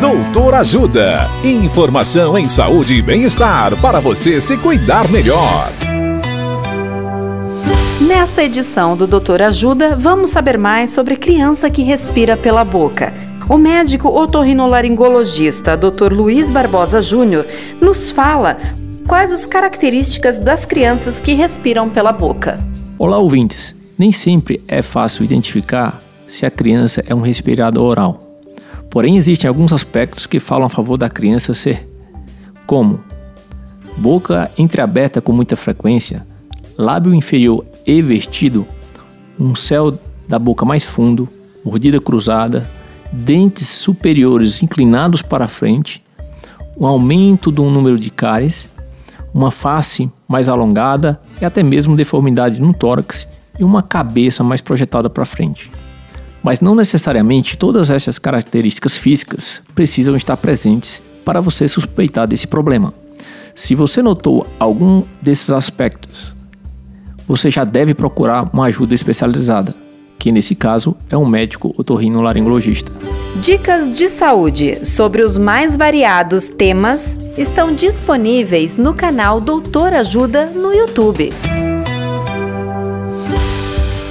Doutor Ajuda. Informação em saúde e bem-estar para você se cuidar melhor. Nesta edição do Doutor Ajuda, vamos saber mais sobre criança que respira pela boca. O médico otorrinolaringologista Dr. Luiz Barbosa Júnior nos fala quais as características das crianças que respiram pela boca. Olá, ouvintes. Nem sempre é fácil identificar se a criança é um respirador oral. Porém, existem alguns aspectos que falam a favor da criança ser como boca entreaberta com muita frequência, lábio inferior evertido, um céu da boca mais fundo, mordida cruzada, dentes superiores inclinados para frente, um aumento do número de cáries, uma face mais alongada e até mesmo deformidade no tórax e uma cabeça mais projetada para frente. Mas não necessariamente todas essas características físicas precisam estar presentes para você suspeitar desse problema. Se você notou algum desses aspectos, você já deve procurar uma ajuda especializada, que nesse caso é um médico otorrinolaringologista. Dicas de saúde sobre os mais variados temas estão disponíveis no canal Doutor Ajuda no YouTube.